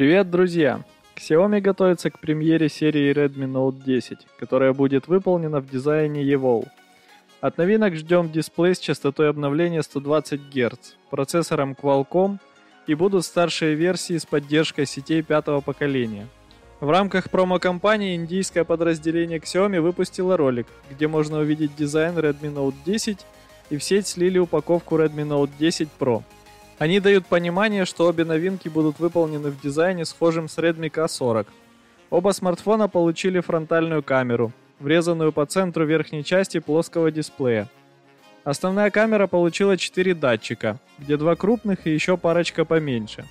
Привет, друзья! Xiaomi готовится к премьере серии Redmi Note 10, которая будет выполнена в дизайне EVOL. От новинок ждем дисплей с частотой обновления 120 Гц, процессором Qualcomm и будут старшие версии с поддержкой сетей пятого поколения. В рамках промо-компании индийское подразделение Xiaomi выпустило ролик, где можно увидеть дизайн Redmi Note 10 и в сеть слили упаковку Redmi Note 10 Pro – они дают понимание, что обе новинки будут выполнены в дизайне, схожем с Redmi K40. Оба смартфона получили фронтальную камеру, врезанную по центру верхней части плоского дисплея. Основная камера получила 4 датчика, где два крупных и еще парочка поменьше.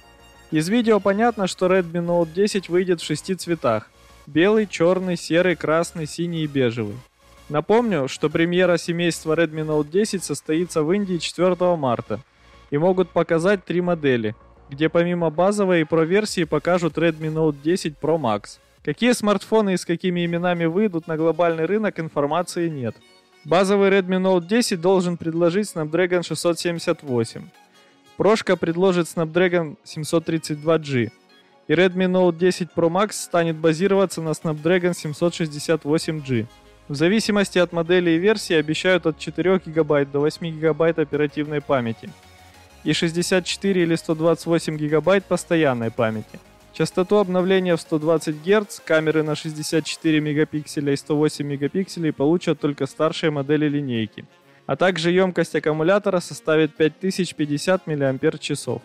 Из видео понятно, что Redmi Note 10 выйдет в шести цветах – белый, черный, серый, красный, синий и бежевый. Напомню, что премьера семейства Redmi Note 10 состоится в Индии 4 марта – и могут показать три модели, где помимо базовой и Pro версии покажут Redmi Note 10 Pro Max. Какие смартфоны и с какими именами выйдут на глобальный рынок, информации нет. Базовый Redmi Note 10 должен предложить Snapdragon 678. Прошка предложит Snapdragon 732G. И Redmi Note 10 Pro Max станет базироваться на Snapdragon 768G. В зависимости от модели и версии обещают от 4 ГБ до 8 ГБ оперативной памяти – и 64 или 128 гигабайт постоянной памяти. Частоту обновления в 120 Гц, камеры на 64 мегапикселя и 108 мегапикселей получат только старшие модели линейки. А также емкость аккумулятора составит 5050 мАч.